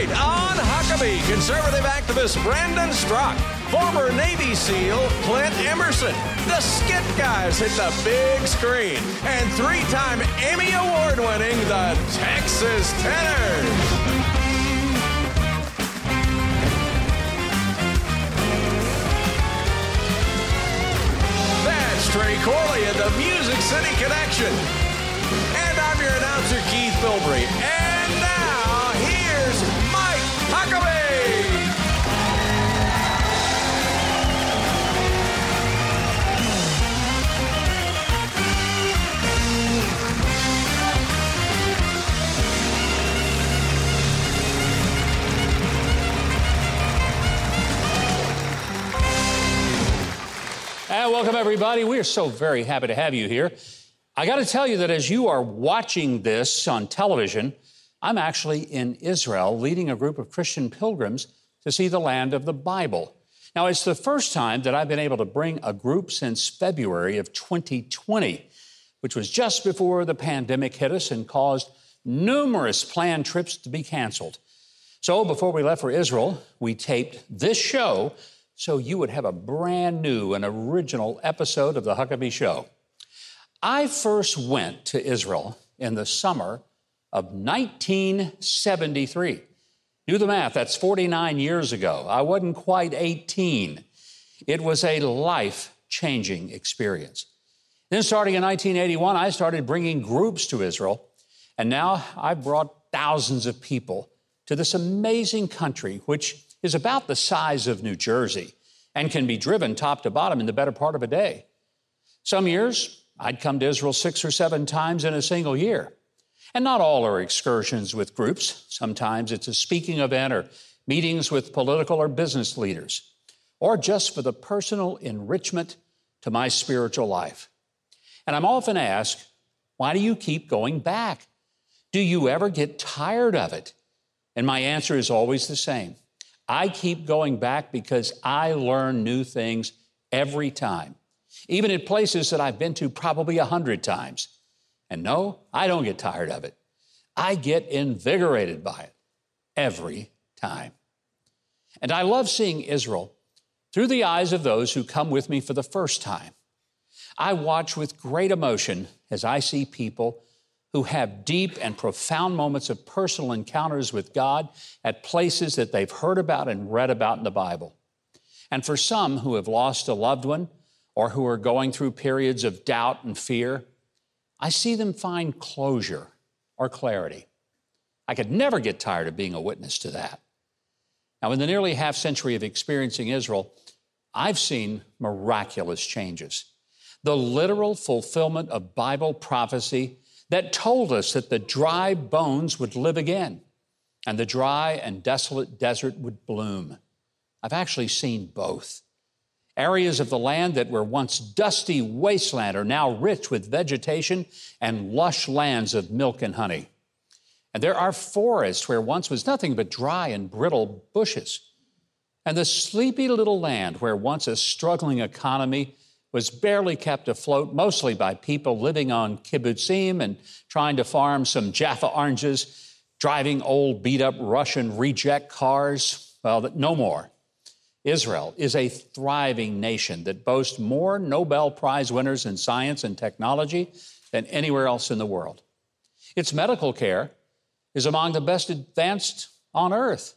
Tonight on Huckabee, conservative activist Brandon Straka, former Navy SEAL Clint Emerson, the Skit Guys hit the big screen, and three time Emmy Award winning the Texas Tenors. That's Trey Corley and the Music City Connection. And I'm your announcer, Keith Bilbrey. And welcome, everybody. We are so very happy to have you here. I got to tell you that as you are watching this on television, I'm actually in Israel leading a group of Christian pilgrims to see the land of the Bible. Now, it's the first time that I've been able to bring a group since February of 2020, which was just before the pandemic hit us and caused numerous planned trips to be canceled. So, before we left for Israel, we taped this show so you would have a brand new and original episode of The Huckabee Show. I first went to Israel in the summer of 1973. Do the math, that's 49 years ago. I wasn't quite 18. It was a life changing experience. Then, starting in 1981, I started bringing groups to Israel, and now I've brought thousands of people to this amazing country, which is about the size of New Jersey and can be driven top to bottom in the better part of a day. Some years, I'd come to Israel six or seven times in a single year. And not all are excursions with groups. Sometimes it's a speaking event or meetings with political or business leaders, or just for the personal enrichment to my spiritual life. And I'm often asked, why do you keep going back? Do you ever get tired of it? And my answer is always the same I keep going back because I learn new things every time, even in places that I've been to probably a hundred times. And no, I don't get tired of it. I get invigorated by it every time. And I love seeing Israel through the eyes of those who come with me for the first time. I watch with great emotion as I see people who have deep and profound moments of personal encounters with God at places that they've heard about and read about in the Bible. And for some who have lost a loved one or who are going through periods of doubt and fear, I see them find closure or clarity. I could never get tired of being a witness to that. Now, in the nearly half century of experiencing Israel, I've seen miraculous changes. The literal fulfillment of Bible prophecy that told us that the dry bones would live again and the dry and desolate desert would bloom. I've actually seen both. Areas of the land that were once dusty wasteland are now rich with vegetation and lush lands of milk and honey. And there are forests where once was nothing but dry and brittle bushes. And the sleepy little land where once a struggling economy was barely kept afloat, mostly by people living on kibbutzim and trying to farm some Jaffa oranges, driving old beat up Russian reject cars. Well, no more. Israel is a thriving nation that boasts more Nobel Prize winners in science and technology than anywhere else in the world. Its medical care is among the best advanced on earth.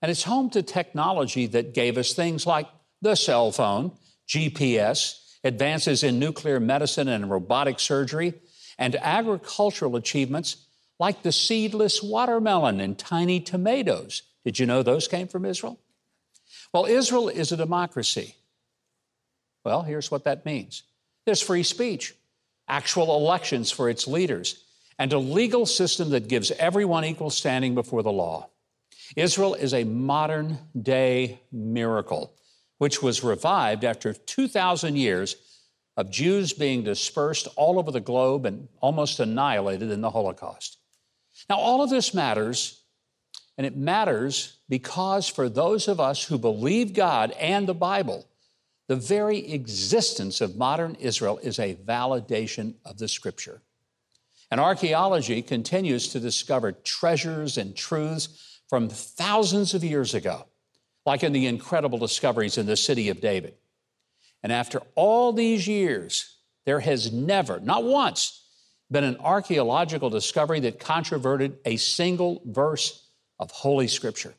And it's home to technology that gave us things like the cell phone GPS, advances in nuclear medicine and robotic surgery, and agricultural achievements like the seedless watermelon and tiny tomatoes. Did you know those came from Israel? Well, Israel is a democracy. Well, here's what that means there's free speech, actual elections for its leaders, and a legal system that gives everyone equal standing before the law. Israel is a modern day miracle which was revived after 2,000 years of Jews being dispersed all over the globe and almost annihilated in the Holocaust. Now, all of this matters, and it matters because for those of us who believe God and the Bible, the very existence of modern Israel is a validation of the Scripture. And archaeology continues to discover treasures and truths from thousands of years ago, like in the incredible discoveries in the city of David. And after all these years, there has never, not once, been an archaeological discovery that controverted a single verse of Holy Scripture.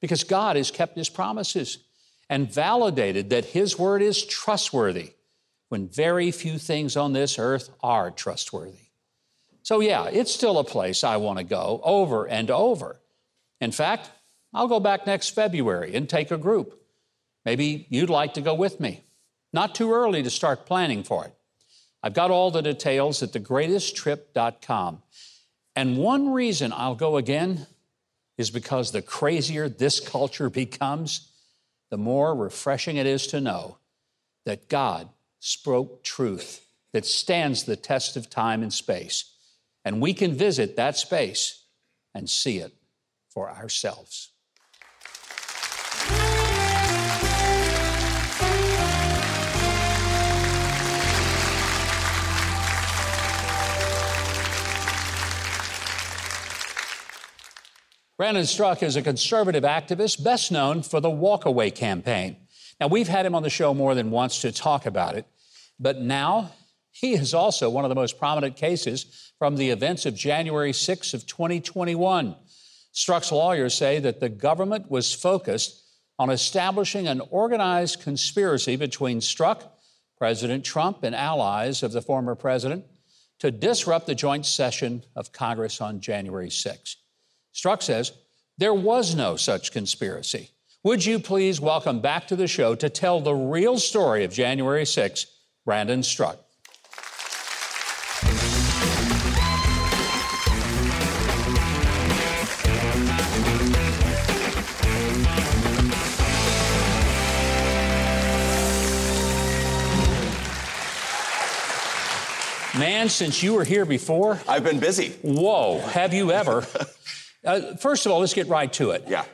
Because God has kept His promises and validated that His word is trustworthy when very few things on this earth are trustworthy. So, yeah, it's still a place I want to go over and over. In fact, I'll go back next February and take a group. Maybe you'd like to go with me. Not too early to start planning for it. I've got all the details at thegreatesttrip.com. And one reason I'll go again is because the crazier this culture becomes, the more refreshing it is to know that God spoke truth that stands the test of time and space. And we can visit that space and see it for ourselves. Brandon Straka is a conservative activist, best known for the Walkaway campaign. Now, we've had him on the show more than once to talk about it, but now he is also one of the most prominent cases from the events of January 6 of 2021. Straka's lawyers say that the government was focused on establishing an organized conspiracy between Straka, President Trump, and allies of the former president to disrupt the joint session of Congress on January 6. Straka says there was no such conspiracy. Would you please welcome back to the show to tell the real story of January 6, Brandon Straka? Man, since you were here before, I've been busy. Whoa, have you ever? Uh, first of all, let's get right to it. Yeah.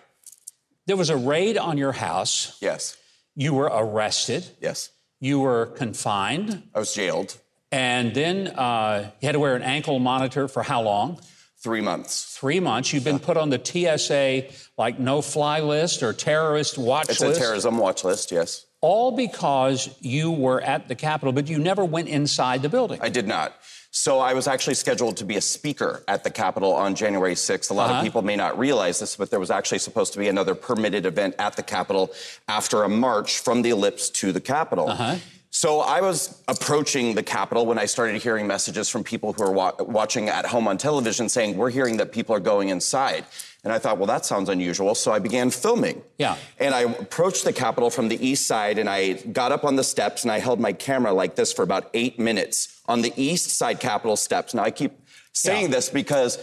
There was a raid on your house. Yes. You were arrested. Yes. You were confined. I was jailed. And then uh, you had to wear an ankle monitor for how long? Three months. Three months. You've been put on the TSA, like no fly list or terrorist watch it's list. It's a terrorism watch list, yes. All because you were at the Capitol, but you never went inside the building. I did not. So I was actually scheduled to be a speaker at the Capitol on January 6th. A lot uh-huh. of people may not realize this, but there was actually supposed to be another permitted event at the Capitol after a march from the ellipse to the Capitol. Uh-huh. So I was approaching the Capitol when I started hearing messages from people who are wa- watching at home on television saying, We're hearing that people are going inside. And I thought, well, that sounds unusual. So I began filming. Yeah. And I approached the Capitol from the east side and I got up on the steps and I held my camera like this for about eight minutes on the east side Capitol steps. Now I keep saying yeah. this because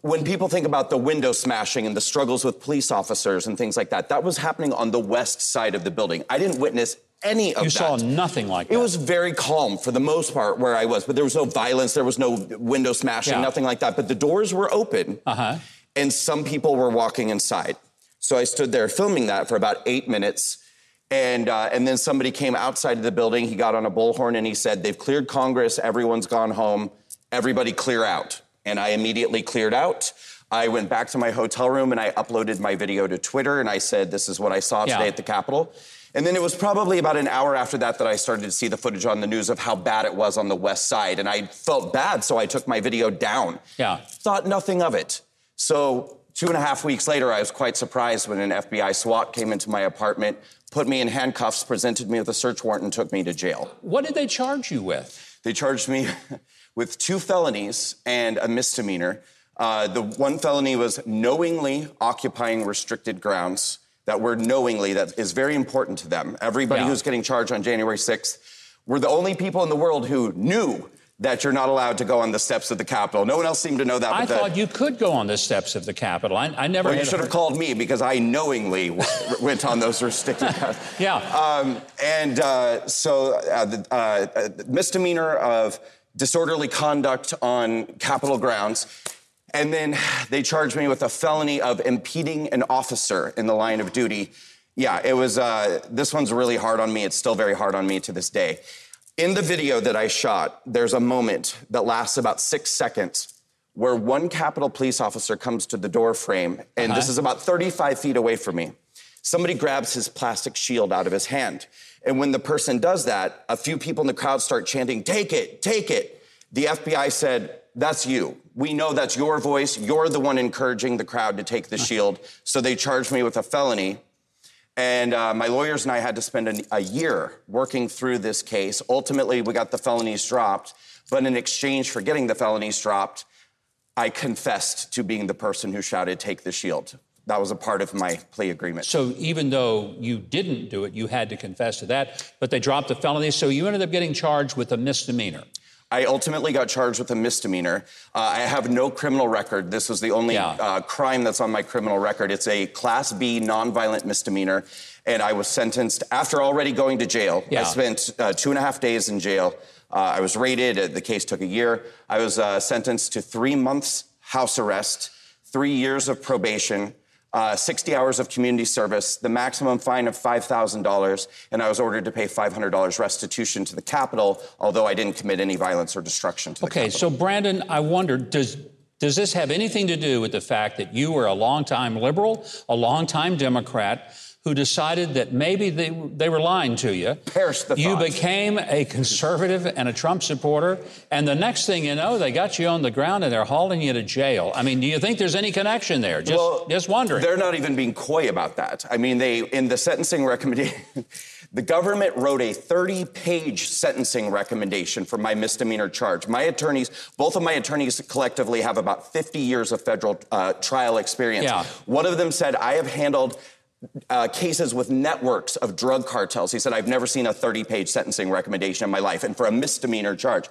when people think about the window smashing and the struggles with police officers and things like that, that was happening on the west side of the building. I didn't witness any of you that. You saw nothing like that. It was very calm for the most part where I was, but there was no violence, there was no window smashing, yeah. nothing like that. But the doors were open. Uh-huh and some people were walking inside. So I stood there filming that for about eight minutes. And, uh, and then somebody came outside of the building. He got on a bullhorn and he said, They've cleared Congress. Everyone's gone home. Everybody clear out. And I immediately cleared out. I went back to my hotel room and I uploaded my video to Twitter and I said, This is what I saw today yeah. at the Capitol. And then it was probably about an hour after that that I started to see the footage on the news of how bad it was on the west side. And I felt bad, so I took my video down. Yeah. Thought nothing of it. So, two and a half weeks later, I was quite surprised when an FBI SWAT came into my apartment, put me in handcuffs, presented me with a search warrant, and took me to jail. What did they charge you with? They charged me with two felonies and a misdemeanor. Uh, the one felony was knowingly occupying restricted grounds. That word knowingly, that is very important to them. Everybody yeah. who's getting charged on January 6th, we're the only people in the world who knew that you're not allowed to go on the steps of the Capitol. No one else seemed to know that. I thought the, you could go on the steps of the Capitol. I, I never. Well, you should have called me because I knowingly went on those restricted. yeah. Um, and uh, so uh, the uh, misdemeanor of disorderly conduct on Capitol grounds. And then they charged me with a felony of impeding an officer in the line of duty. Yeah, it was, uh, this one's really hard on me. It's still very hard on me to this day. In the video that I shot, there's a moment that lasts about six seconds where one Capitol police officer comes to the door frame, and uh-huh. this is about 35 feet away from me. Somebody grabs his plastic shield out of his hand. And when the person does that, a few people in the crowd start chanting, Take it, take it. The FBI said, That's you. We know that's your voice. You're the one encouraging the crowd to take the shield. So they charged me with a felony. And uh, my lawyers and I had to spend an, a year working through this case. Ultimately, we got the felonies dropped. But in exchange for getting the felonies dropped, I confessed to being the person who shouted, Take the shield. That was a part of my plea agreement. So even though you didn't do it, you had to confess to that, but they dropped the felony. So you ended up getting charged with a misdemeanor. I ultimately got charged with a misdemeanor. Uh, I have no criminal record. This was the only yeah. uh, crime that's on my criminal record. It's a Class B nonviolent misdemeanor. And I was sentenced after already going to jail. Yeah. I spent uh, two and a half days in jail. Uh, I was raided. The case took a year. I was uh, sentenced to three months house arrest, three years of probation, uh, 60 hours of community service, the maximum fine of $5,000, and I was ordered to pay $500 restitution to the Capitol, although I didn't commit any violence or destruction to the okay, so Brandon, I wonder, does does this have anything to do with the fact that you were a longtime liberal, a longtime Democrat, who decided that maybe they, they were lying to you. Perish the You became a conservative and a Trump supporter, and the next thing you know, they got you on the ground and they're hauling you to jail. I mean, do you think there's any connection there? Just, well, just wondering. They're not even being coy about that. I mean, they in the sentencing recommendation. The government wrote a 30 page sentencing recommendation for my misdemeanor charge. My attorneys, both of my attorneys collectively have about 50 years of federal uh, trial experience. Yeah. One of them said, I have handled uh, cases with networks of drug cartels. He said, I've never seen a 30 page sentencing recommendation in my life, and for a misdemeanor charge.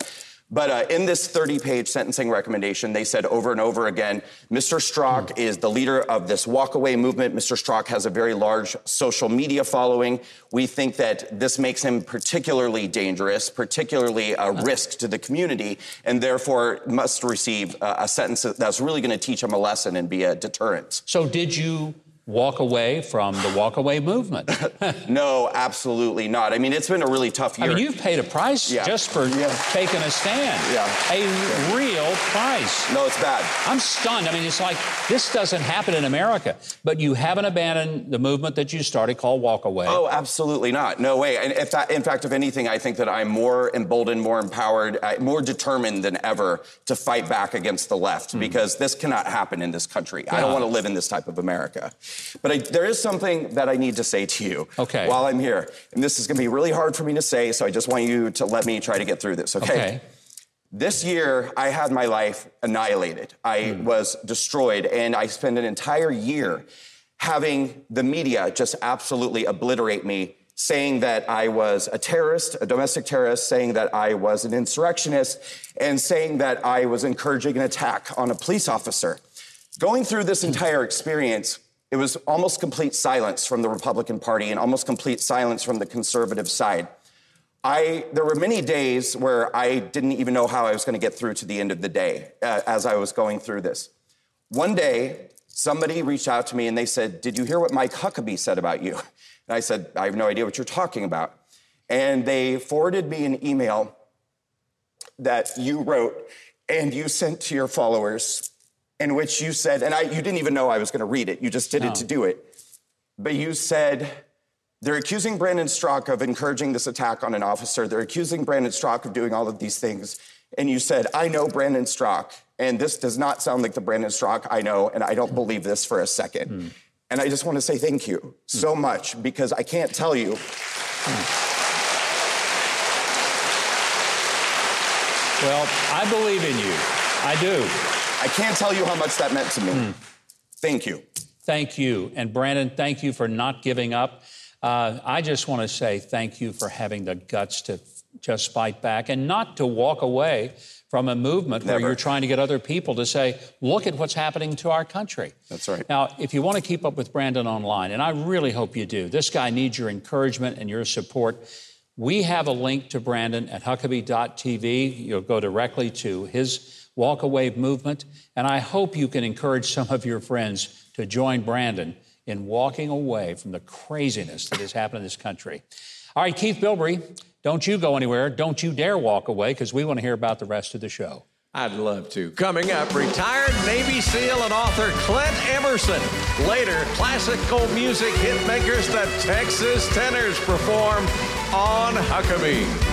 But uh, in this 30 page sentencing recommendation, they said over and over again Mr. Straka mm. is the leader of this walkaway movement. Mr. Straka has a very large social media following. We think that this makes him particularly dangerous, particularly a risk to the community, and therefore must receive uh, a sentence that's really going to teach him a lesson and be a deterrent. So, did you walk away from the walkaway movement. no, absolutely not. I mean, it's been a really tough year. I mean, you've paid a price yeah. just for yeah. taking a stand. Yeah. A real price. No, it's bad. I'm stunned. I mean, it's like this doesn't happen in America, but you haven't abandoned the movement that you started called Walkaway. Oh, absolutely not. No way. And if that, in fact, if anything, I think that I'm more emboldened, more empowered, uh, more determined than ever to fight back against the left mm. because this cannot happen in this country. Yeah. I don't want to live in this type of America. But I, there is something that I need to say to you okay. while I'm here. And this is going to be really hard for me to say, so I just want you to let me try to get through this, okay? okay. This year, I had my life annihilated. I mm. was destroyed, and I spent an entire year having the media just absolutely obliterate me, saying that I was a terrorist, a domestic terrorist, saying that I was an insurrectionist, and saying that I was encouraging an attack on a police officer. Going through this entire experience, it was almost complete silence from the Republican Party and almost complete silence from the conservative side. I, there were many days where I didn't even know how I was going to get through to the end of the day uh, as I was going through this. One day, somebody reached out to me and they said, Did you hear what Mike Huckabee said about you? And I said, I have no idea what you're talking about. And they forwarded me an email that you wrote and you sent to your followers in which you said, and I, you didn't even know I was going to read it, you just did no. it to do it. But you said, they're accusing Brandon Straka of encouraging this attack on an officer. They're accusing Brandon Straka of doing all of these things. And you said, I know Brandon Straka, and this does not sound like the Brandon Straka I know, and I don't believe this for a second. Mm. And I just want to say thank you mm. so much because I can't tell you. Mm. Well, I believe in you. I do. I can't tell you how much that meant to me. Mm. Thank you. Thank you. And Brandon, thank you for not giving up. Uh, I just want to say thank you for having the guts to just fight back and not to walk away from a movement Never. where you're trying to get other people to say, look at what's happening to our country. That's right. Now, if you want to keep up with Brandon online, and I really hope you do, this guy needs your encouragement and your support. We have a link to Brandon at Huckabee.tv. You'll go directly to his walkaway movement. And I hope you can encourage some of your friends to join Brandon in walking away from the craziness that has happened in this country. All right, Keith Bilbrey, don't you go anywhere. Don't you dare walk away because we want to hear about the rest of the show. I'd love to. Coming up, retired Navy SEAL and author Clint Emerson. Later, classical music hit makers the Texas Tenors perform on Huckabee.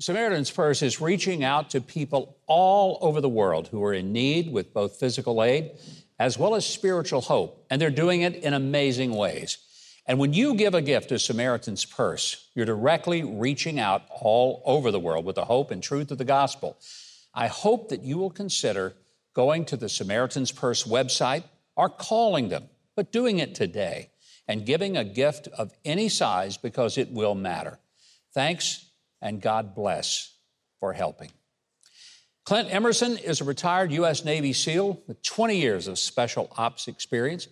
Samaritan's Purse is reaching out to people all over the world who are in need with both physical aid as well as spiritual hope, and they're doing it in amazing ways. And when you give a gift to Samaritan's Purse, you're directly reaching out all over the world with the hope and truth of the gospel. I hope that you will consider going to the Samaritan's Purse website or calling them, but doing it today and giving a gift of any size because it will matter. Thanks and God bless for helping. Clint Emerson is a retired U.S. Navy SEAL with 20 years of special ops experience.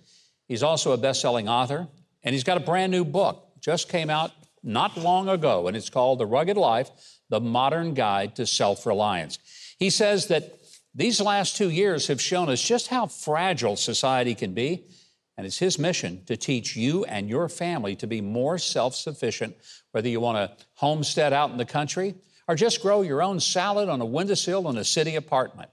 He's also a best selling author, and he's got a brand new book, just came out not long ago, and it's called The Rugged Life The Modern Guide to Self Reliance. He says that these last two years have shown us just how fragile society can be, and it's his mission to teach you and your family to be more self sufficient whether you want to homestead out in the country or just grow your own salad on a windowsill in a city apartment.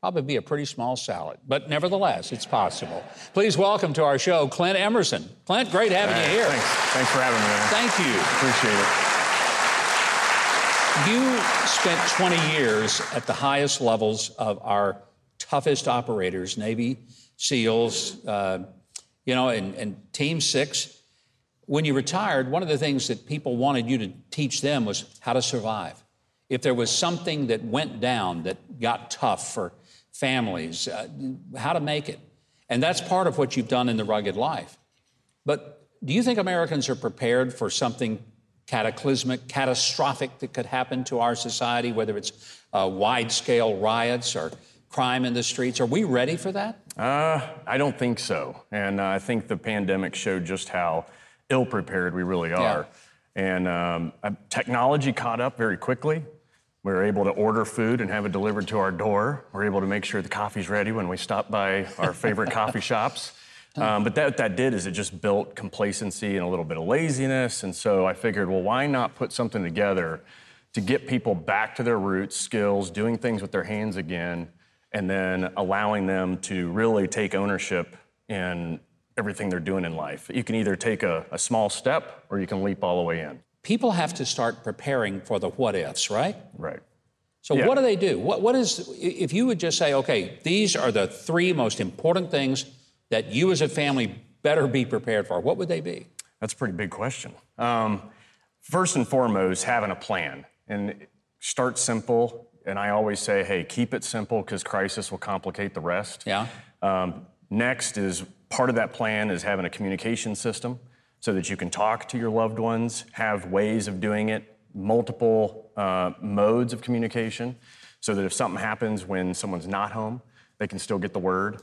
Probably be a pretty small salad, but nevertheless, it's possible. Please welcome to our show Clint Emerson. Clint, great having you here. Thanks. Thanks for having me. Man. Thank you. Appreciate it. You spent 20 years at the highest levels of our toughest operators, Navy SEALs, uh, you know, and, and Team Six when you retired, one of the things that people wanted you to teach them was how to survive. If there was something that went down that got tough for families, uh, how to make it. And that's part of what you've done in the rugged life. But do you think Americans are prepared for something cataclysmic, catastrophic that could happen to our society, whether it's uh, wide scale riots or crime in the streets? Are we ready for that? Uh, I don't think so. And uh, I think the pandemic showed just how ill prepared we really are. Yeah. And um, technology caught up very quickly. We were able to order food and have it delivered to our door. We're able to make sure the coffee's ready when we stop by our favorite coffee shops. Um, but that, what that did is it just built complacency and a little bit of laziness. And so I figured, well, why not put something together to get people back to their roots, skills, doing things with their hands again, and then allowing them to really take ownership in everything they're doing in life. You can either take a, a small step or you can leap all the way in. People have to start preparing for the what ifs, right? Right. So yeah. what do they do? What, what is, if you would just say, okay, these are the three most important things that you as a family better be prepared for, what would they be? That's a pretty big question. Um, first and foremost, having a plan and start simple. And I always say, hey, keep it simple because crisis will complicate the rest. Yeah. Um, next is Part of that plan is having a communication system so that you can talk to your loved ones, have ways of doing it, multiple uh, modes of communication, so that if something happens when someone's not home, they can still get the word.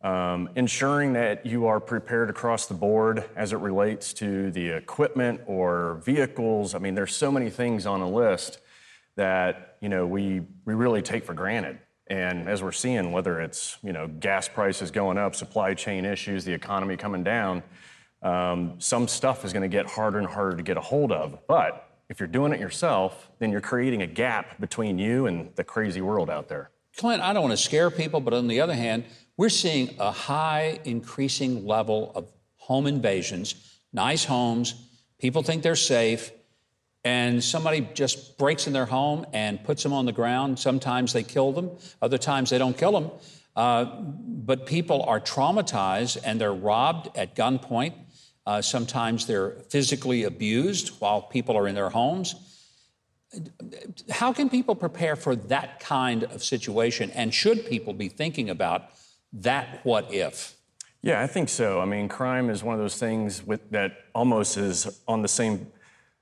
Um, ensuring that you are prepared across the board as it relates to the equipment or vehicles. I mean, there's so many things on a list that you know we we really take for granted. And as we're seeing, whether it's you know gas prices going up, supply chain issues, the economy coming down, um, some stuff is going to get harder and harder to get a hold of. But if you're doing it yourself, then you're creating a gap between you and the crazy world out there. Clint, I don't want to scare people, but on the other hand, we're seeing a high increasing level of home invasions, nice homes, people think they're safe, and somebody just breaks in their home and puts them on the ground. Sometimes they kill them, other times they don't kill them. Uh, but people are traumatized and they're robbed at gunpoint. Uh, sometimes they're physically abused while people are in their homes. How can people prepare for that kind of situation? And should people be thinking about that what if? Yeah, I think so. I mean, crime is one of those things with, that almost is on the same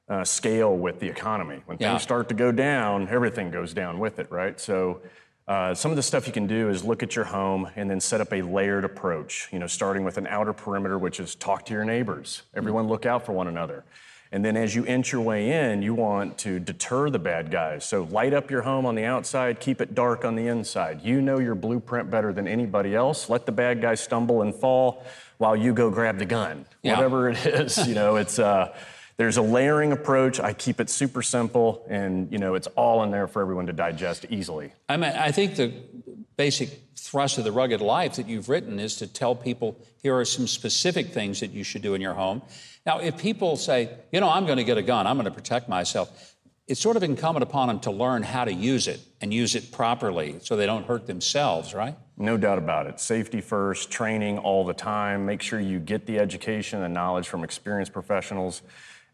uh, scale with the economy. When yeah. things start to go down, everything goes down with it, right? So uh, some of the stuff you can do is look at your home and then set up a layered approach. You know, starting with an outer perimeter, which is talk to your neighbors. Everyone look out for one another. And then as you inch your way in, you want to deter the bad guys. So light up your home on the outside, keep it dark on the inside. You know your blueprint better than anybody else. Let the bad guys stumble and fall while you go grab the gun. Yeah. Whatever it is, you know, it's uh, there's a layering approach. I keep it super simple, and you know, it's all in there for everyone to digest easily. I mean, I think the basic thrust of the rugged life that you've written is to tell people here are some specific things that you should do in your home now, if people say, you know, I'm going to get a gun, I'm going to protect myself, it's sort of incumbent upon them to learn how to use it and use it properly so they don't hurt themselves, right? No doubt about it. Safety first, training all the time. Make sure you get the education and knowledge from experienced professionals.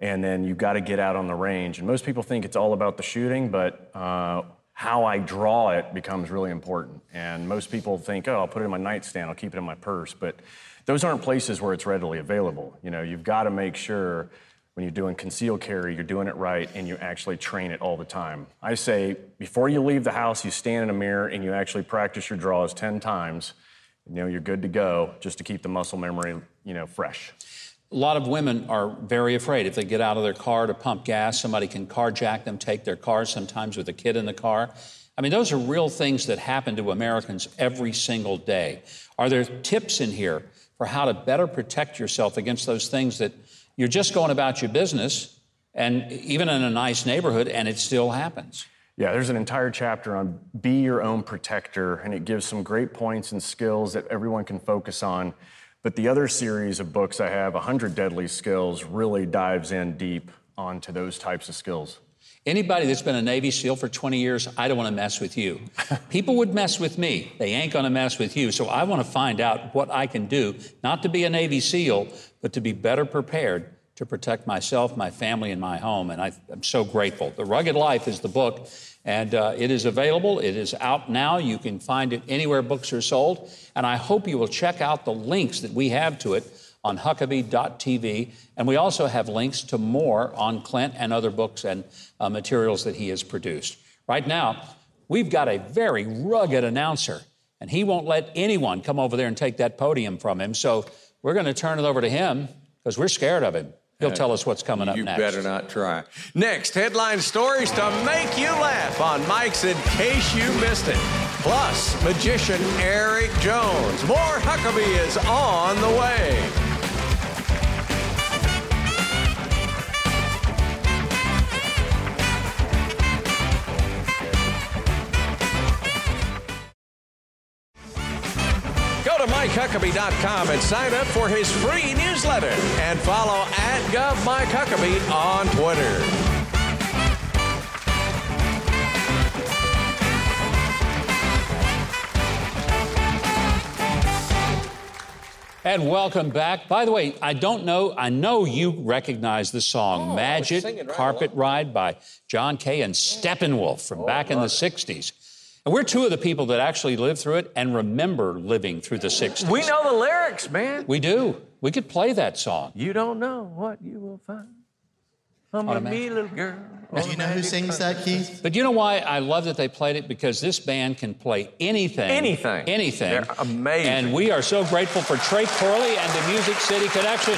And then you've got to get out on the range. And most people think it's all about the shooting, but uh, how I draw it becomes really important. And most people think, oh, I'll put it in my nightstand, I'll keep it in my purse. But those aren't places where it's readily available. You know, you've got to make sure when you're doing concealed carry, you're doing it right and you actually train it all the time. I say before you leave the house, you stand in a mirror and you actually practice your draws 10 times. You know, you're good to go just to keep the muscle memory, you know, fresh. A lot of women are very afraid if they get out of their car to pump gas, somebody can carjack them, take their car, sometimes with a kid in the car. I mean, those are real things that happen to Americans every single day. Are there tips in here for how to better protect yourself against those things that you're just going about your business and even in a nice neighborhood and it still happens. Yeah, there's an entire chapter on be your own protector, and it gives some great points and skills that everyone can focus on. But the other series of books I have, 100 Deadly Skills, really dives in deep onto those types of skills. Anybody that's been a Navy SEAL for 20 years, I don't want to mess with you. People would mess with me. They ain't going to mess with you. So I want to find out what I can do, not to be a Navy SEAL, but to be better prepared to protect myself, my family, and my home. And I, am so grateful. The Rugged Life is the book, and uh, it is available. It is out now. You can find it anywhere books are sold. And I hope you will check out the links that we have to it on Huckabee.tv. And we also have links to more on Clint and other books and uh, materials that he has produced. Right now, we've got a very rugged announcer, and he won't let anyone come over there and take that podium from him. So we're going to turn it over to him because we're scared of him. He'll tell us what's coming up you next. You better not try. Next, headline stories to make you laugh on Mike's In Case You Missed It. Plus, magician Eric Jones. More Huckabee is on the way. MikeHuckabee.com and sign up for his free newsletter and follow at GovMikeHuckabee on Twitter. And welcome back. By the way, I don't know, I know you recognize the song oh, Magic right Carpet along. Ride by John Kay and Steppenwolf from oh, back in the 60s. And we're two of the people that actually lived through it and remember living through the 60s. We know the lyrics, man. We do. We could play that song. You don't know what you will find. I'm a me little girl. Do you know who sings that, Keith? But you know why I love that they played it? Because this band can play anything. Anything. Anything. They're amazing. And we are so grateful for Trey Corley and the Music City Connection.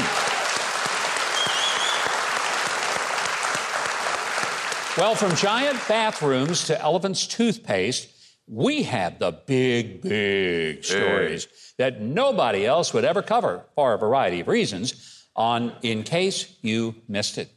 Well, from giant bathrooms to elephant's toothpaste, we have the big, big stories that nobody else would ever cover for a variety of reasons on In Case You Missed It.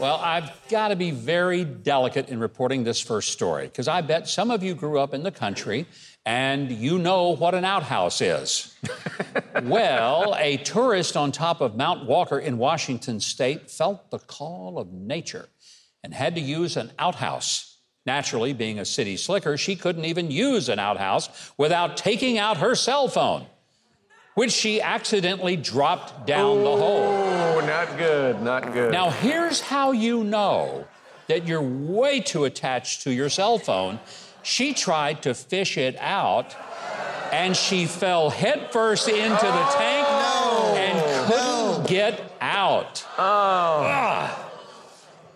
Well, I've got to be very delicate in reporting this first story because I bet some of you grew up in the country and you know what an outhouse is. well, a tourist on top of Mount Walker in Washington state felt the call of nature and had to use an outhouse. Naturally, being a city slicker, she couldn't even use an outhouse without taking out her cell phone, which she accidentally dropped down oh, the hole. Oh, not good, not good. Now, here's how you know that you're way too attached to your cell phone she tried to fish it out and she fell headfirst into the tank no, and couldn't no. get out. Oh. Ah.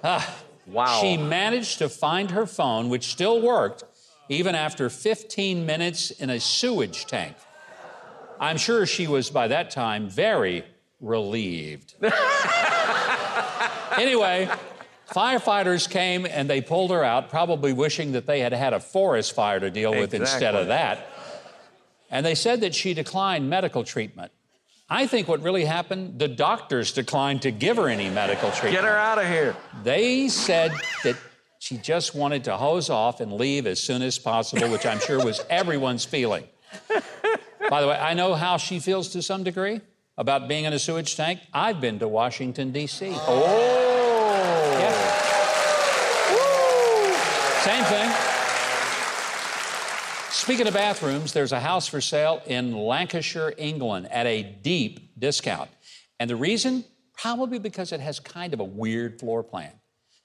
Ah. Wow. She managed to find her phone, which still worked, even after 15 minutes in a sewage tank. I'm sure she was by that time very relieved. anyway, firefighters came and they pulled her out, probably wishing that they had had a forest fire to deal with instead of that. And they said that she declined medical treatment. I think what really happened, the doctors declined to give her any medical treatment. Get her out of here. They said that she just wanted to hose off and leave as soon as possible, which I'm sure was everyone's feeling. By the way, I know how she feels to some degree about being in a sewage tank. I've been to Washington, D.C. Oh. Same thing. Speaking of bathrooms, there's a house for sale in Lancashire, England at a deep discount. And the reason? Probably because it has kind of a weird floor plan.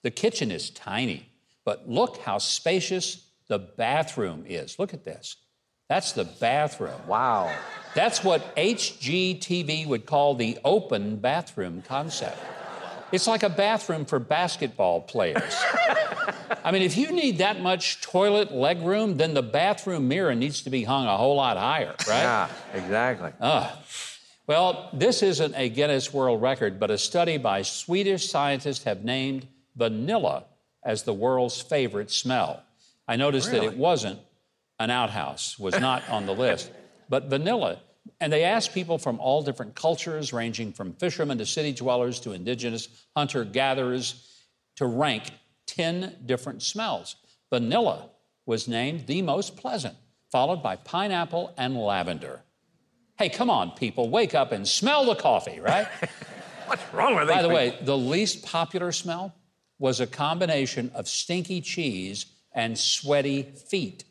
The kitchen is tiny, but look how spacious the bathroom is. Look at this. That's the bathroom. Wow. That's what HGTV would call the open bathroom concept. It's like a bathroom for basketball players. I mean, if you need that much toilet leg room, then the bathroom mirror needs to be hung a whole lot higher, right? Yeah, exactly. Uh, well, this isn't a Guinness World Record, but a study by Swedish scientists have named vanilla as the world's favorite smell. I noticed Really? that it wasn't an outhouse, was not on the list, but vanilla. And they asked people from all different cultures, ranging from fishermen to city dwellers to indigenous hunter gatherers, to rank 10 different smells. Vanilla was named the most pleasant, followed by pineapple and lavender. Hey, come on, people, wake up and smell the coffee, right? What's wrong with that? By the people? way, the least popular smell was a combination of stinky cheese and sweaty feet.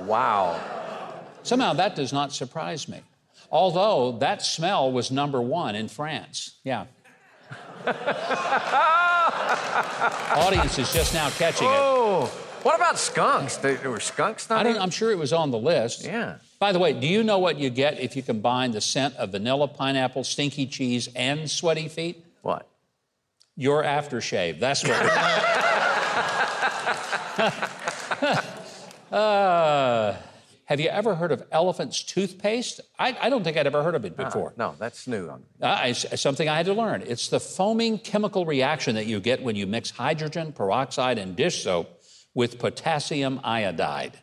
Wow. Somehow that does not surprise me. Although that smell was number one in France. Yeah. Audience is just now catching it. Oh, what about skunks? There there were skunks not I don't, I'm sure it was on the list. Yeah. By the way, do you know what you get if you combine the scent of vanilla, pineapple, stinky cheese, and sweaty feet? What? Your aftershave. That's what. uh, have you ever heard of elephant's toothpaste? I, I don't think I'd ever heard of it before. No, that's new. Uh, it's something I had to learn. It's the foaming chemical reaction that you get when you mix hydrogen peroxide and dish soap with potassium iodide.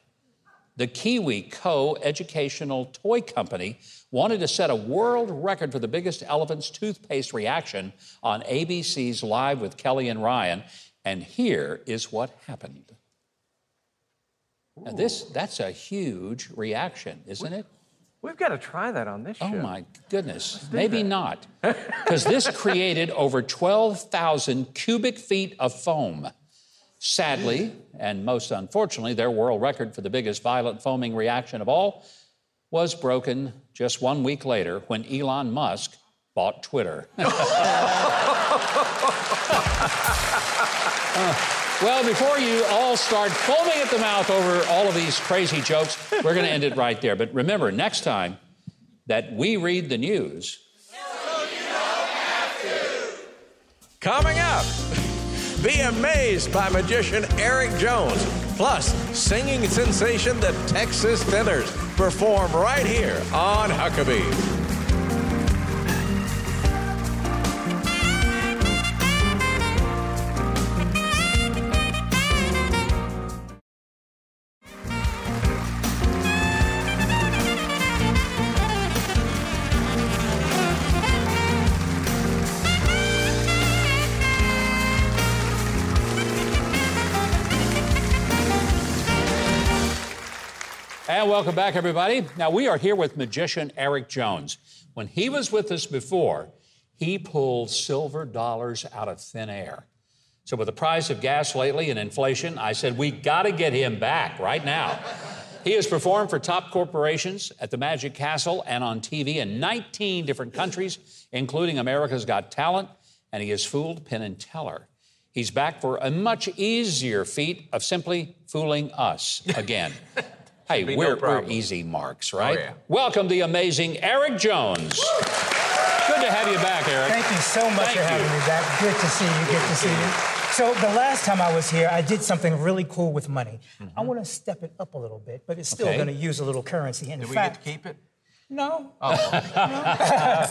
The Kiwi Co. Educational Toy Company wanted to set a world record for the biggest elephant's toothpaste reaction on ABC's Live with Kelly and Ryan, and here is what happened. Now this that's a huge reaction, isn't it? We've got to try that on this show. Oh my goodness. Maybe not. Because this created over 12,000 cubic feet of foam. Sadly, and most unfortunately, their world record for the biggest violent foaming reaction of all was broken just one week later when Elon Musk bought Twitter. Uh, well, before you all start foaming at the mouth over all of these crazy jokes, we're going to end it right there. But remember, next time that we read the news, Coming up, be amazed by magician Eric Jones. Plus, singing sensation the Texas Tenors perform right here on Huckabee. Welcome back, everybody. Now, we are here with magician Eric Jones. When he was with us before, he pulled silver dollars out of thin air. So, with the price of gas lately and inflation, I said, we got to get him back right now. He has performed for top corporations at the Magic Castle and on TV in 19 different countries, including America's Got Talent, and he has fooled Penn and Teller. He's back for a much easier feat of simply fooling us again. hey, we're, we're easy marks, oh, right? yeah. Welcome the amazing Eric Jones. Good to have you back, Eric. Thank you so much Thank for having you. me back. Good to see you. Good to see you. So the last time I was here, I did something really cool with money. I mm-hmm. want to step it up a little bit, but it's still Okay. going to use a little currency. And in Did we fact, get to keep it? No. no.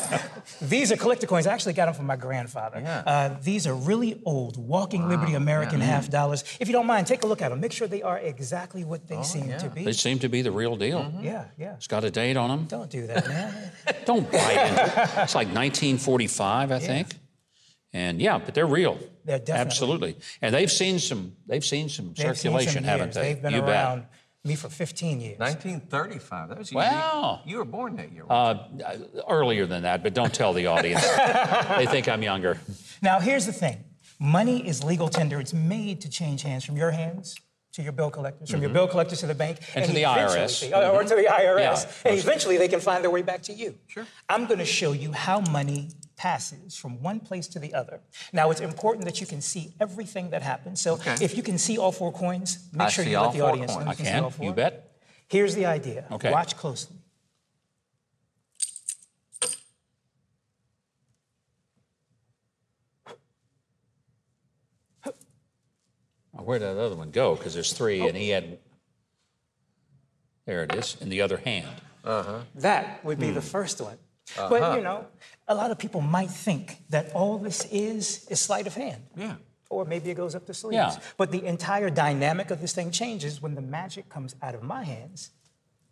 these are collector coins. I actually got them from my grandfather. Yeah. Uh, these are really old Walking Liberty American half dollars. If you don't mind, take a look at them. Make sure they are exactly what they seem yeah. to be. They seem to be the real deal. Yeah, yeah. It's got a date on them. Don't do that, man. Don't bite into it. It's like 1945, I think. And yeah, but they're real. They're definitely- Absolutely. And they've seen some. They've seen some They've seen circulation, some haven't years. they? They've been you around bet. Me for 15 years. 1935. That was you. Wow. You were born that year. Uh, earlier than that, but don't tell the audience. they think I'm younger. Now, here's the thing money is legal tender. It's made to change hands from your hands to your bill collectors, from your bill collectors to the bank, Mm-hmm. And to the eventually- IRS. or to the IRS. Yeah. And eventually they can find their way back to you. Sure. I'm going to show you how money passes from one place to the other. Now, it's important that you can see everything that happens. So Okay. if you can see all four coins, make I sure you let the audience coins. know I you see can. all four. You bet. Here's the idea. Okay. Watch closely. Where did that other one go? Because there's three, and he had. There it is, in the other hand. Uh-huh. That would be Hmm. the first one. Uh-huh. But you know, a lot of people might think that all this is is sleight of hand. Yeah. Or maybe it goes up the sleeves. Yeah. But the entire dynamic of this thing changes when the magic comes out of my hands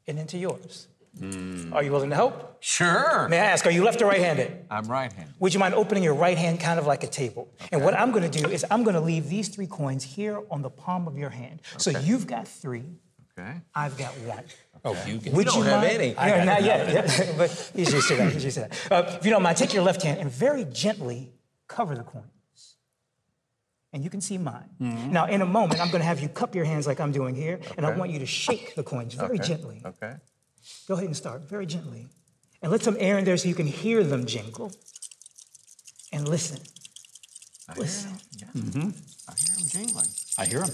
and into yours. Hmm. Are you willing to help? Sure. May I ask, are you left or right handed? I'm right-handed. Would you mind opening your right hand kind of like a table? Okay. And what I'm going to do is I'm going to leave these three coins here on the palm of your hand. Okay. So you've got three, Okay. I've got one. Oh, you get. Would don't you have mind? any. Yeah, not yet. but he's used to that. He's used to that. Uh, if you don't mind, take your left hand and very gently cover the coins. And you can see mine. Mm-hmm. Now, in a moment, I'm going to have you cup your hands like I'm doing here, and I want you to shake the coins very Okay. gently. Okay. Go ahead and start very gently. And let some air in there so you can hear them jingle. And listen. I listen. I hear them jingling. I hear him.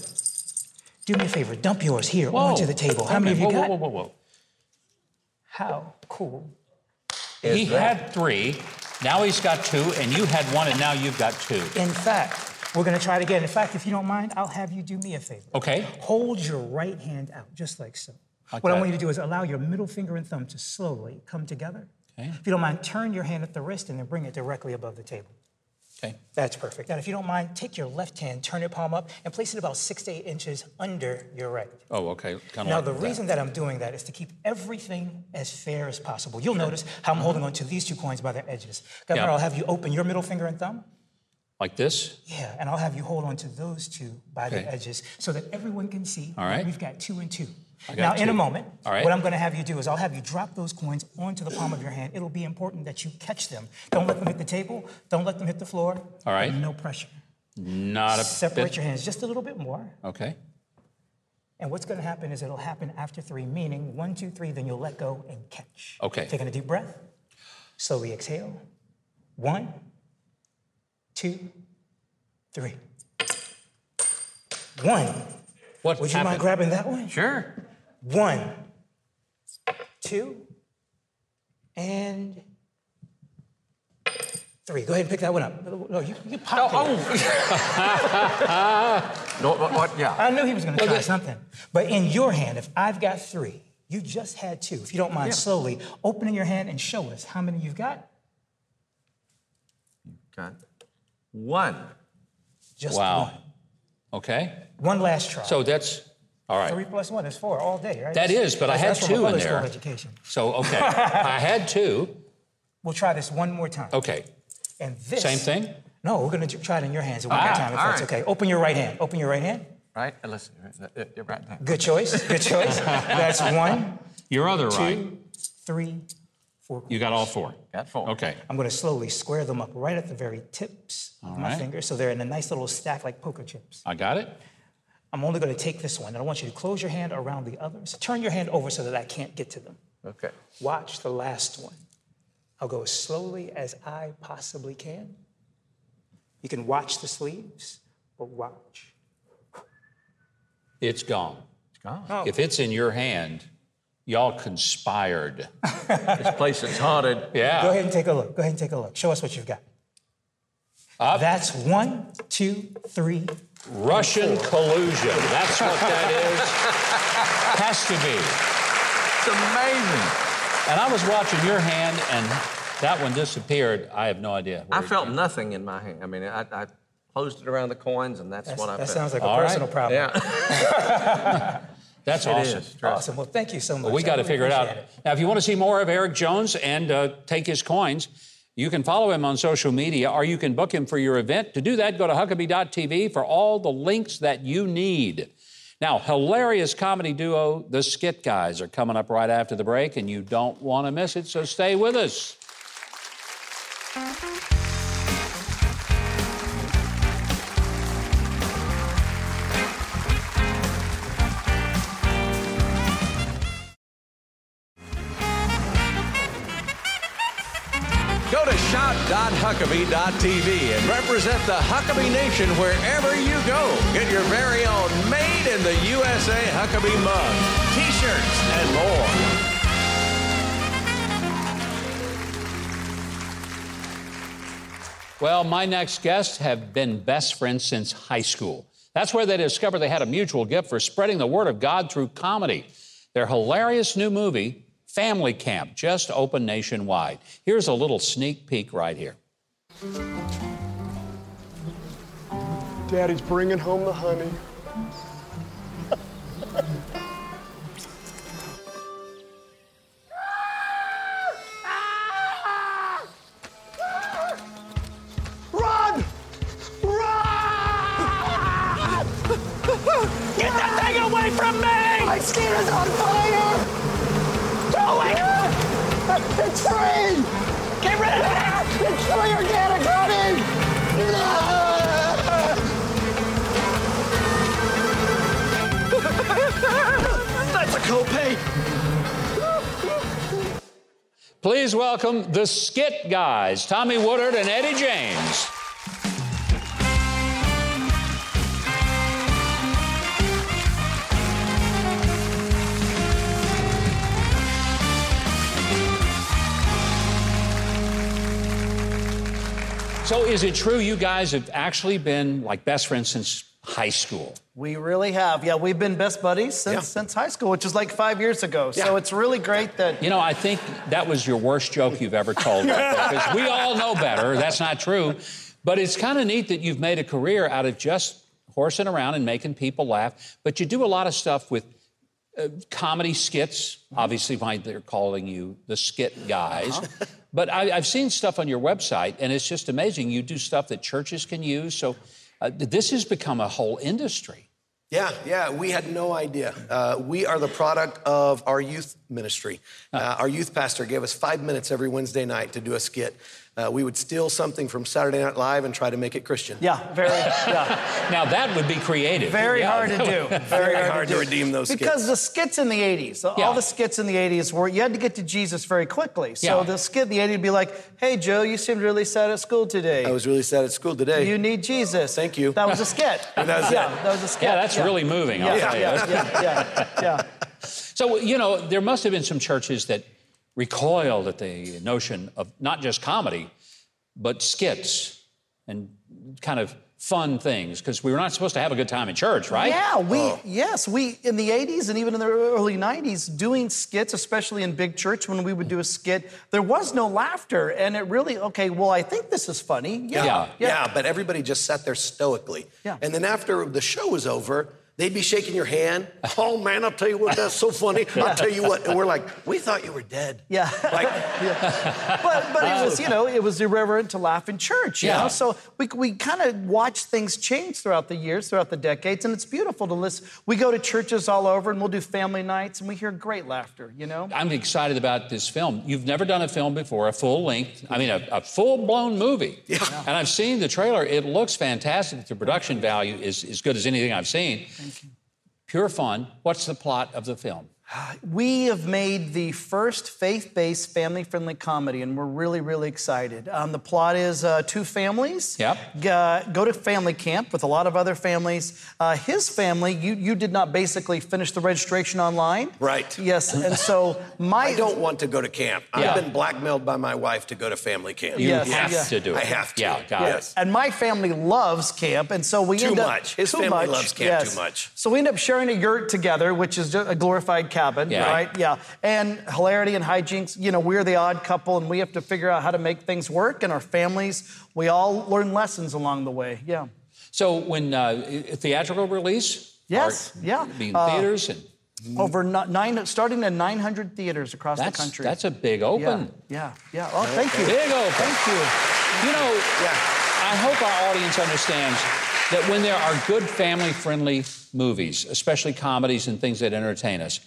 Do me a favor, dump yours here onto the table. How many of you whoa, got? Whoa, whoa, whoa, whoa. How cool. He had three. Now he's got two, and you had one, and now you've got two. In fact, we're going to try it again. In fact, if you don't mind, I'll have you do me a favor. Okay. Hold your right hand out, just like so. Like what I want you to do is allow your middle finger and thumb to slowly come together. Okay. If you don't mind, turn your hand at the wrist and then bring it directly above the table. Okay. That's perfect. And if you don't mind, take your left hand, turn your palm up, and place it about six to eight inches under your right. Oh, okay. Kind of Now, like the that. reason that I'm doing that is to keep everything as fair as possible. You'll notice how I'm holding on to these two coins by their edges. Governor, Yeah. I'll have you open your middle finger and thumb. Like this? Yeah, and I'll have you hold on to those two by the edges so that everyone can see All right. we've got two and two. Now, got in a moment, right. what I'm going to have you do is I'll have you drop those coins onto the palm of your hand. It'll be important that you catch them. Don't let them hit the table. Don't let them hit the floor. All right. No pressure. Not a Separate bit. your hands just a little bit more. Okay. And what's going to happen is it'll happen after three, meaning one, two, three, then you'll let go and catch. Okay. Taking a deep breath. Slowly exhale. One, two, three. One. What Would you mind grabbing that one? Sure. One, two, and three. Go ahead and pick that one up. No, you, you pop it. Oh, oh. No, what, what? Yeah. I knew he was going to try something. But in your hand, if I've got three, you just had two. If you don't mind slowly opening your hand and show us how many you've got, You've Got one. just Wow. one. Okay. One last try. So that's all right. three plus one is four all day, right? That is, but I had that's two in public school there. education. So okay, I had two. We'll try this one more time. Okay. And this. Same thing. No, we're going to try it in your hands one Ah, more time if that's right. okay. Open your right hand. Open your right hand. Right? Uh, Listen. uh, uh, Right there. Good choice. Good choice. That's one, Your other right. two, three, four. You got all four. Got four. Okay. I'm going to slowly square them up right at the very tips of my right. fingers so they're in a nice little stack like poker chips. I got it. I'm only going to take this one, and I want you to close your hand around the others. Turn your hand over so that I can't get to them. Okay. Watch the last one. I'll go as slowly as I possibly can. You can watch the sleeves, but watch. It's gone. It's gone. Oh. If it's in your hand, y'all conspired. This place is haunted. Yeah. Go ahead and take a look. Go ahead and take a look. Show us what you've got. Up. That's one, two, three. Russian collusion. That's what that is. Has to be. It's amazing. And I was watching your hand, and that one disappeared. I have no idea. I felt nothing in my hand. I mean, I, I closed it around the coins, and that's, That's- what I that felt. sounds like a All right. personal problem. Yeah. That's It awesome. is. Awesome. Well, thank you so much. Well, we got to really figure it out. appreciate Now, if you want to see more of Eric Jones and uh, take his coins, you can follow him on social media or you can book him for your event. To do that, go to Huckabee.tv for all the links that you need. Now, hilarious comedy duo, the Skit Guys, are coming up right after the break, and you don't want to miss it, so stay with us. shop.huckabee.tv and represent the Huckabee Nation wherever you go. Get your very own made in the USA Huckabee mug, t-shirts, and more. Well, my next guests have been best friends since high school. That's where they discovered they had a mutual gift for spreading the word of God through comedy. Their hilarious new movie, Family Camp, just opened nationwide. Here's a little sneak peek right here. Daddy's bringing home the honey. Run! Run! Get that thing away from me! My skin is on fire! Do it! It's free! Get rid of it! It's free organic honey! That's a copay! Please welcome the Skit Guys, Tommy Woodard and Eddie James. So, is it true you guys have actually been like best friends since high school? We really have. Yeah, we've been best buddies since, Yeah. since high school, which is like five years ago. So it's really great that. You know, I think that was your worst joke you've ever told. Because we all know better. That's not true. But it's kind of neat that you've made a career out of just horsing around and making people laugh. But you do a lot of stuff with uh, comedy skits. Obviously, why they're calling you the skit guys. But I, I've seen stuff on your website, and it's just amazing. You do stuff that churches can use. So uh, this has become a whole industry. Yeah, yeah, we had no idea. Uh, we are the product of our youth ministry. Uh, our youth pastor gave us five minutes every Wednesday night to do a skit. Uh, we would steal something from Saturday Night Live and try to make it Christian. Yeah, very, yeah, Now, that would be creative. very Yeah. hard to do. Very, Very hard, hard to, to redeem those skits. Because the skits in the 80s, Yeah. all the skits in the 80s were you had to get to Jesus very quickly. So the skit in the 80s would be like, hey, Joe, you seemed really sad at school today. I was really sad at school today. you need Jesus. Thank you. That was a skit. And that was yeah, it. that was a skit. Yeah, that's really moving, I'll Yeah, tell you. yeah, yeah, yeah, yeah. So, you know, there must have been some churches that recoiled at the notion of not just comedy, but skits and kind of fun things, because we were not supposed to have a good time in church, right? Yeah, we yes, we in the 80s and even in the early 90s doing skits, especially in big church when we would do a skit, there was no laughter and it really okay, well, I think this is funny. Yeah. Yeah. Yeah, but everybody just sat there stoically. Yeah. And then after the show was over, they'd be shaking your hand. Oh man, I'll tell you what, that's so funny. I'll tell you what. And we're like, we thought you were dead. Yeah. Like, But but it was, you know, it was irreverent to laugh in church, you Yeah. know. So we we kind of watch things change throughout the years, throughout the decades, and it's beautiful to listen. We go to churches all over and we'll do family nights and we hear great laughter, you know? I'm excited about this film. You've never done a film before, a full length, I mean, a, a full blown movie. Yeah. And I've seen the trailer. It looks fantastic. The production value is as good as anything I've seen. Pure fun. What's the plot of the film? We have made the first faith based family friendly comedy, and we're really, really excited. Um, the plot is uh, two families Yep. uh, go to family camp with a lot of other families. Uh, his family, you, you did not basically finish the registration online. Right. Yes, and so my. I don't want to go to camp. Yeah. I've been blackmailed by my wife to go to family camp. You Yes, have yeah. to do it. I have to. Yeah, got Yes. And my family loves camp, and so we Too end up much. His too family much, loves camp too much. So we end up sharing a yurt together, which is just a glorified cabin, Yeah. right? Yeah. And hilarity and hijinks, you know, we're the odd couple and we have to figure out how to make things work. And our families, we all learn lessons along the way. Yeah. So when uh, theatrical release? Yes, or yeah. Being Uh, theaters and Over nine, starting in 900 theaters across that's the country. that's a big open. Yeah, yeah. yeah. Oh, thank you. Big open. Thank you. You know, yeah. I hope our audience understands that when there are good family-friendly movies, especially comedies and things that entertain us,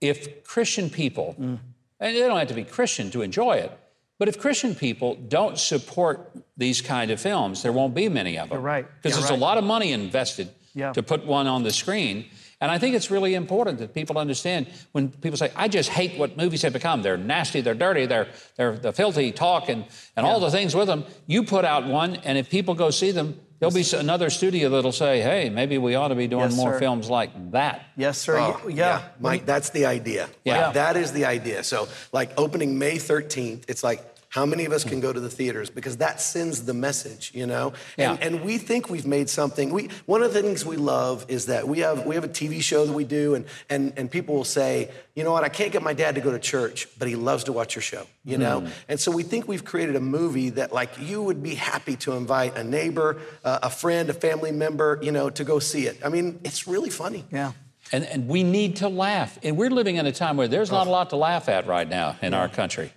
if Christian people, Mm. and they don't have to be Christian to enjoy it, but if Christian people don't support these kind of films, there won't be many of them. You're right. Because there's right. a lot of money invested Yeah. to put one on the screen. And I think it's really important that people understand when people say, I just hate what movies have become. They're nasty, they're dirty, they're, they're the filthy talk and, and all the things with them. You put out one, and if people go see them, there'll be another studio that'll say, hey, maybe we ought to be doing Yes, more sir. films like that. Yes, sir. Oh, Y- yeah. Mike, that's the idea. Yeah. Like, that is the idea. So, like opening May 13th, it's like, how many of us can go to the theaters? Because that sends the message, you know? And, Yeah. and we think we've made something. We, one of the things we love is that we have, we have a TV show that we do, and, and, and people will say, you know what, I can't get my dad to go to church, but he loves to watch your show, you know? And so we think we've created a movie that, like, you would be happy to invite a neighbor, uh, a friend, a family member, you know, to go see it. I mean, it's really funny. Yeah. And, and we need to laugh. And we're living in a time where there's not a lot to laugh at right now in our country.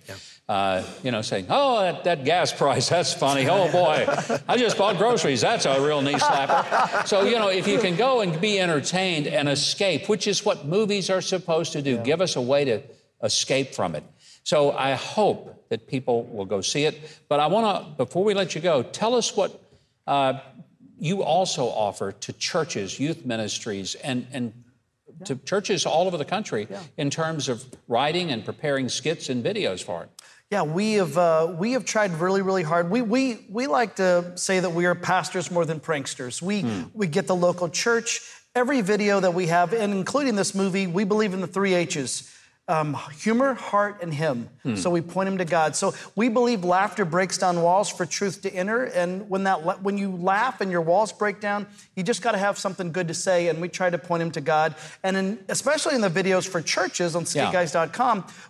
Uh, you know, saying, oh, that, that gas price, that's funny. Oh, boy, I just bought groceries. That's a real knee slapper. So, you know, if you can go and be entertained and escape, which is what movies are supposed to do, give us a way to escape from it. So I hope that people will go see it. But I want to, before we let you go, tell us what uh, you also offer to churches, youth ministries, and, and to churches all over the country in terms of writing and preparing skits and videos for it. Yeah, we have uh, we have tried really really hard. We we we like to say that we are pastors more than pranksters. We we get the local church. Every video that we have, and including this movie, we believe in the three H's. Um, humor, heart, and him. So we point him to God. So we believe laughter breaks down walls for truth to enter. And when that la- when you laugh and your walls break down, you just got to have something good to say. And we try to point him to God. And in, especially in the videos for churches on Yeah.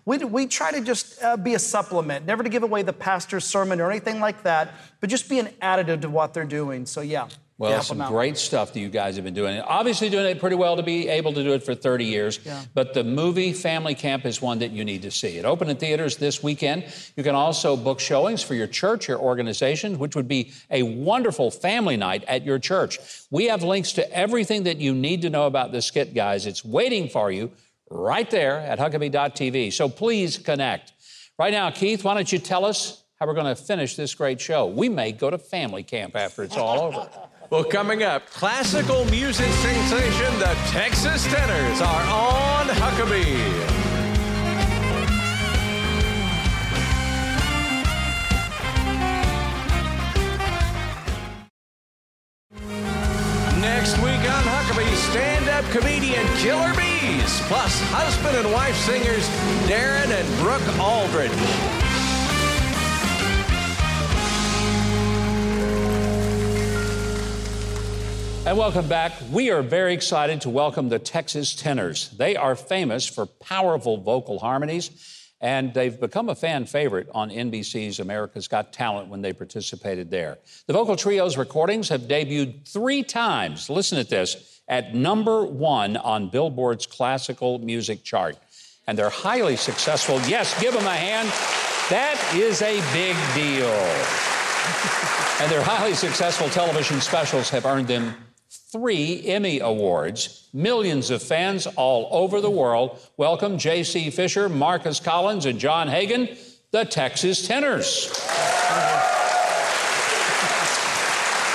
we, we try to just uh, be a supplement, never to give away the pastor's sermon or anything like that, but just be an additive to what they're doing. So yeah. Well, some them out. great stuff that you guys have been doing. Obviously, doing it pretty well to be able to do it for 30 years. Yeah. But the movie Family Camp is one that you need to see. It opened in theaters this weekend. You can also book showings for your church or organization, which would be a wonderful family night at your church. We have links to everything that you need to know about the skit, guys. It's waiting for you right there at Huckabee.tv. So please connect. Right now, Keith, why don't you tell us how we're going to finish this great show? We may go to family camp after it's all over. Well, coming up, classical music sensation, the Texas Tenors are on Huckabee. Next week on Huckabee, stand-up comedian Killer Beaz, plus husband and wife singers Darren and Brooke Aldridge. And welcome back. We are very excited to welcome the Texas Tenors. They are famous for powerful vocal harmonies, and they've become a fan favorite on NBC's America's Got Talent when they participated there. The vocal trio's recordings have debuted three times, listen at this, at number one on Billboard's classical music chart. And they're highly successful. Yes, give them a hand. That is a big deal. And their highly successful television specials have earned them three Emmy Awards. Millions of fans all over the world welcome J.C. Fisher, Marcus Collins, and John Hagen, the Texas Tenors.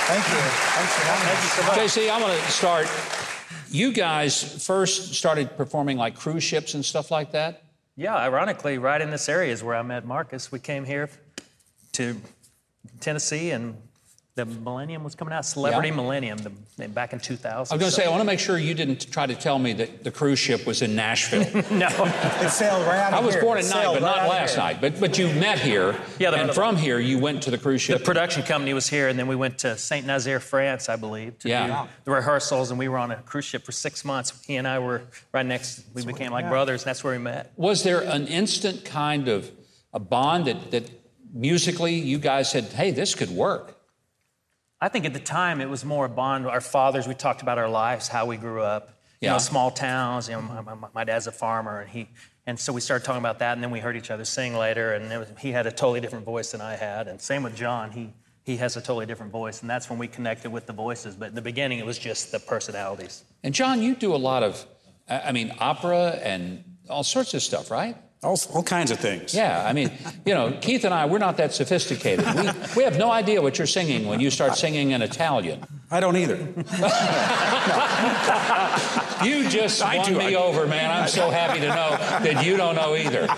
Thank you. Thanks for having. Thank you so much. J.C., I'm going to start. You guys first started performing like cruise ships and stuff like that. Yeah, ironically, right in this area is where I met Marcus. We came here to Tennessee and the Millennium was coming out, Celebrity yeah. Millennium, the, back in 2000. I was going to so. say, I want to make sure you didn't try to tell me that the cruise ship was in Nashville. no, it sailed right out I was here. born at night, but not last here. night. But but you met here, yeah, the, and from here you went to the cruise ship. The production company was here, and then we went to Saint Nazaire, France, I believe, to yeah. do the rehearsals, and we were on a cruise ship for six months. He and I were right next. We so became like yeah. brothers, and that's where we met. Was there an instant kind of a bond that that musically you guys said, "Hey, this could work"? I think at the time it was more a bond. Our fathers, we talked about our lives, how we grew up, yeah. you know, small towns. You know, my, my, my, dad's a farmer, and he, and so we started talking about that, and then we heard each other sing later, and was, he had a totally different voice than I had, and same with John. He he has a totally different voice, and that's when we connected with the voices. But in the beginning, it was just the personalities. And John, you do a lot of, I mean, opera and all sorts of stuff, right? All, all kinds of things. Yeah, I mean, you know, Keith and I, we're not that sophisticated. We, we have no idea what you're singing when you start singing in Italian. I don't either. you just I won do. me I, over, man. I'm so happy to know that you don't know either.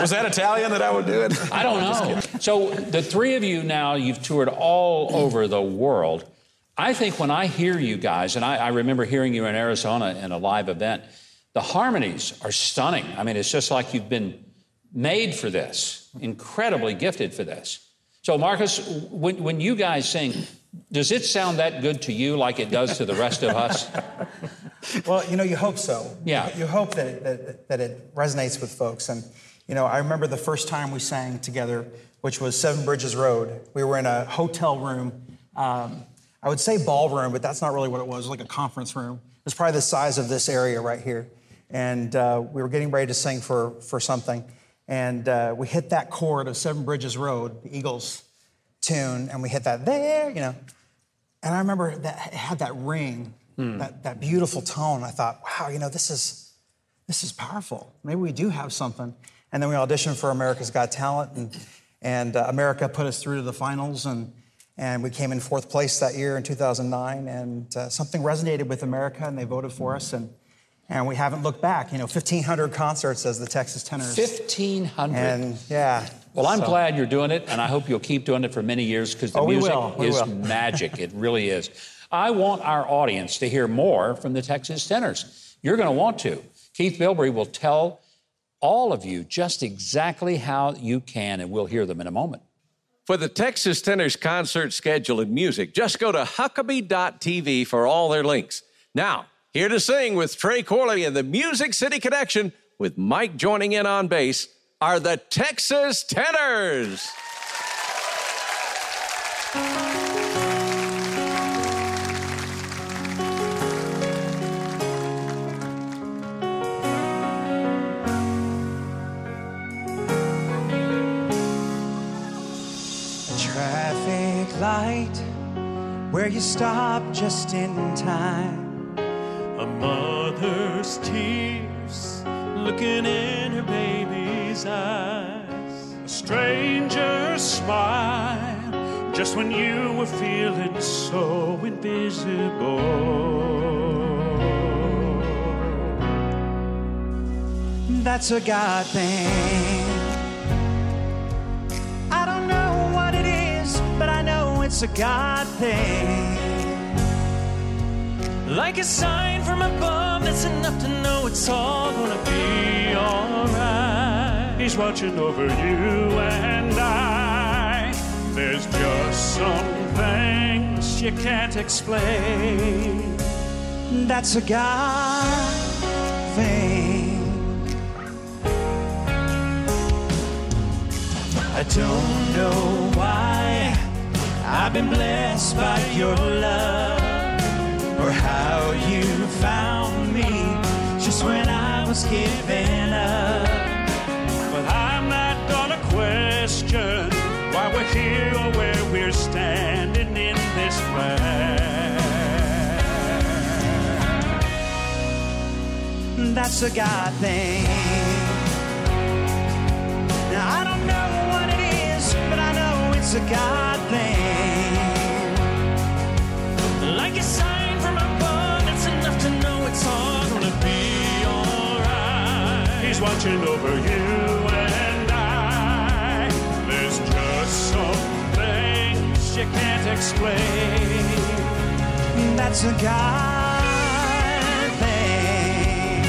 Was that Italian that I would do it? I don't know. So the three of you now, you've toured all over the world. I think when I hear you guys, and I, I remember hearing you in Arizona in a live event, the harmonies are stunning. I mean, it's just like you've been made for this, incredibly gifted for this. So, Marcus, when, when you guys sing, does it sound that good to you like it does to the rest of us? Well, you know, you hope so. Yeah. You hope that it, that, that it resonates with folks. And, you know, I remember the first time we sang together, which was Seven Bridges Road. We were in a hotel room. Um, I would say ballroom, but that's not really what it was. It was like a conference room. It was probably the size of this area right here and uh, we were getting ready to sing for, for something. And uh, we hit that chord of Seven Bridges Road, the Eagles tune, and we hit that there, you know. And I remember that it had that ring, mm. that, that beautiful tone. I thought, wow, you know, this is, this is powerful. Maybe we do have something. And then we auditioned for America's Got Talent, and, and uh, America put us through to the finals, and, and we came in fourth place that year in 2009. And uh, something resonated with America, and they voted for us. And and we haven't looked back. You know, 1,500 concerts as the Texas Tenors. 1,500. And yeah. Well, I'm so. glad you're doing it, and I hope you'll keep doing it for many years because the oh, music we is magic. It really is. I want our audience to hear more from the Texas Tenors. You're going to want to. Keith Bilbrey will tell all of you just exactly how you can, and we'll hear them in a moment. For the Texas Tenors concert schedule and music, just go to Huckabee.tv for all their links. Now, here to sing with Trey Corley and the Music City Connection, with Mike joining in on bass, are the Texas Tenors. traffic light where you stop just in time mother's tears looking in her baby's eyes. A stranger's smile just when you were feeling so invisible. That's a God thing. I don't know what it is, but I know it's a God thing. Like a sign from above that's enough to know it's all gonna be alright. He's watching over you and I. There's just some things you can't explain. That's a God thing. I don't know why I've been blessed by your love or how you found was giving up. But I'm not gonna question why we're here or where we're standing in this fight. That's a God thing. Now I don't know what it is, but I know it's a God thing. Like a sign from above, it's all gonna be alright. He's watching over you and I. There's just some things you can't explain. That's a God thing.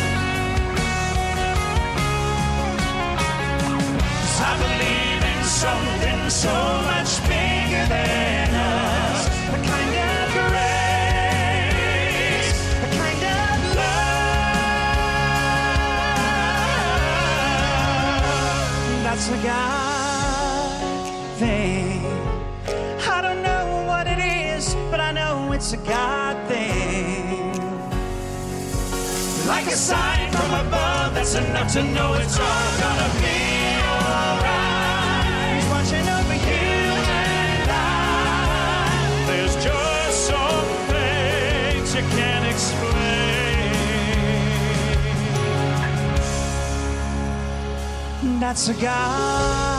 'Cause I believe in something so much bigger than us. Love. A God thing. I don't know what it is, but I know it's a God thing. Like a sign from above, that's enough to know it's all gonna be alright. Watching over you and I. There's just some things you can't explain. That's a